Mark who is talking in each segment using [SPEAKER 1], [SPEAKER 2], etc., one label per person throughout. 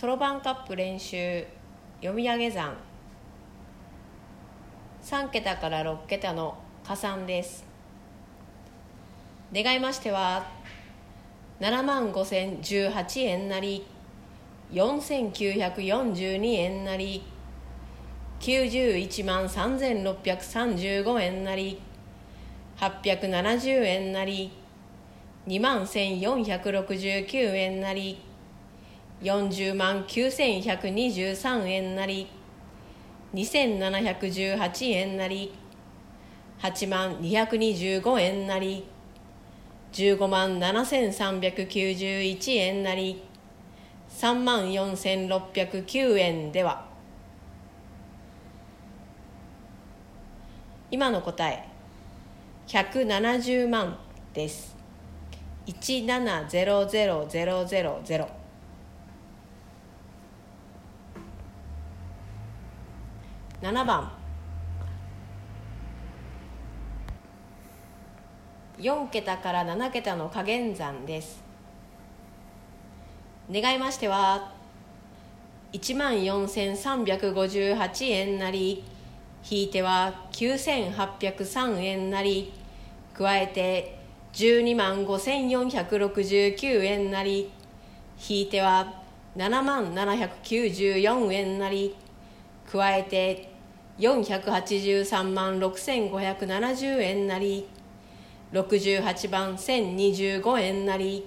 [SPEAKER 1] そろばんカップ練習読み上げ算。3桁から6桁の加算です。願いましては7万5018円なり4942円なり91万3635円なり870円なり2万1469円なり40万9123円なり2718円なり8万225円なり15万7391円なり3万4609円では。今の答え170万です。1700000 7番。4桁から7桁の加減算です。願いましては1万4358円なり引いては9803円なり加えて12万5469円なり引いては7万794円なり加えて483万6570円なり68番1025円なり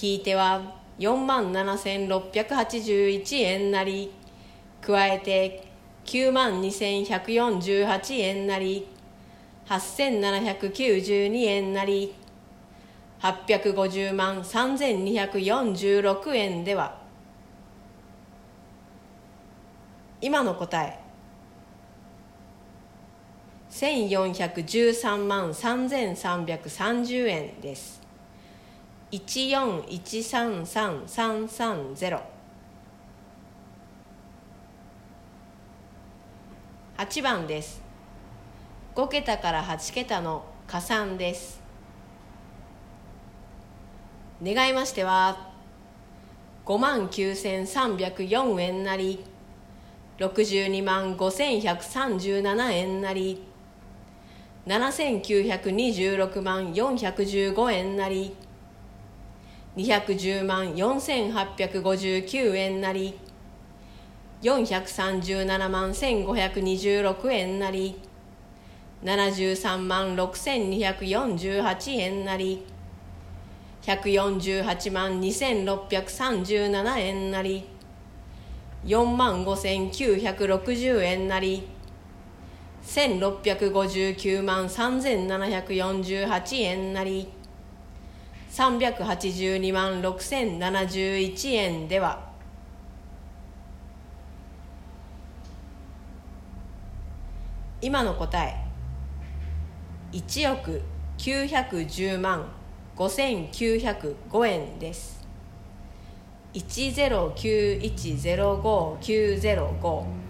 [SPEAKER 1] 引いては4万7681円なり加えて9万2148円なり8792円なり850万3246円では今の答え。1413万3330円です。1413330 8番です。5桁から8桁の加算です。願いましては5万9304円なり。62万5137円なり。7926万415円なり。210万4859円なり。437万1526円なり。73万6248円なり。148万2637円なり。4万5960円なり1659万3748円なり382万6071円では今の答え1億910万5905円です。109105905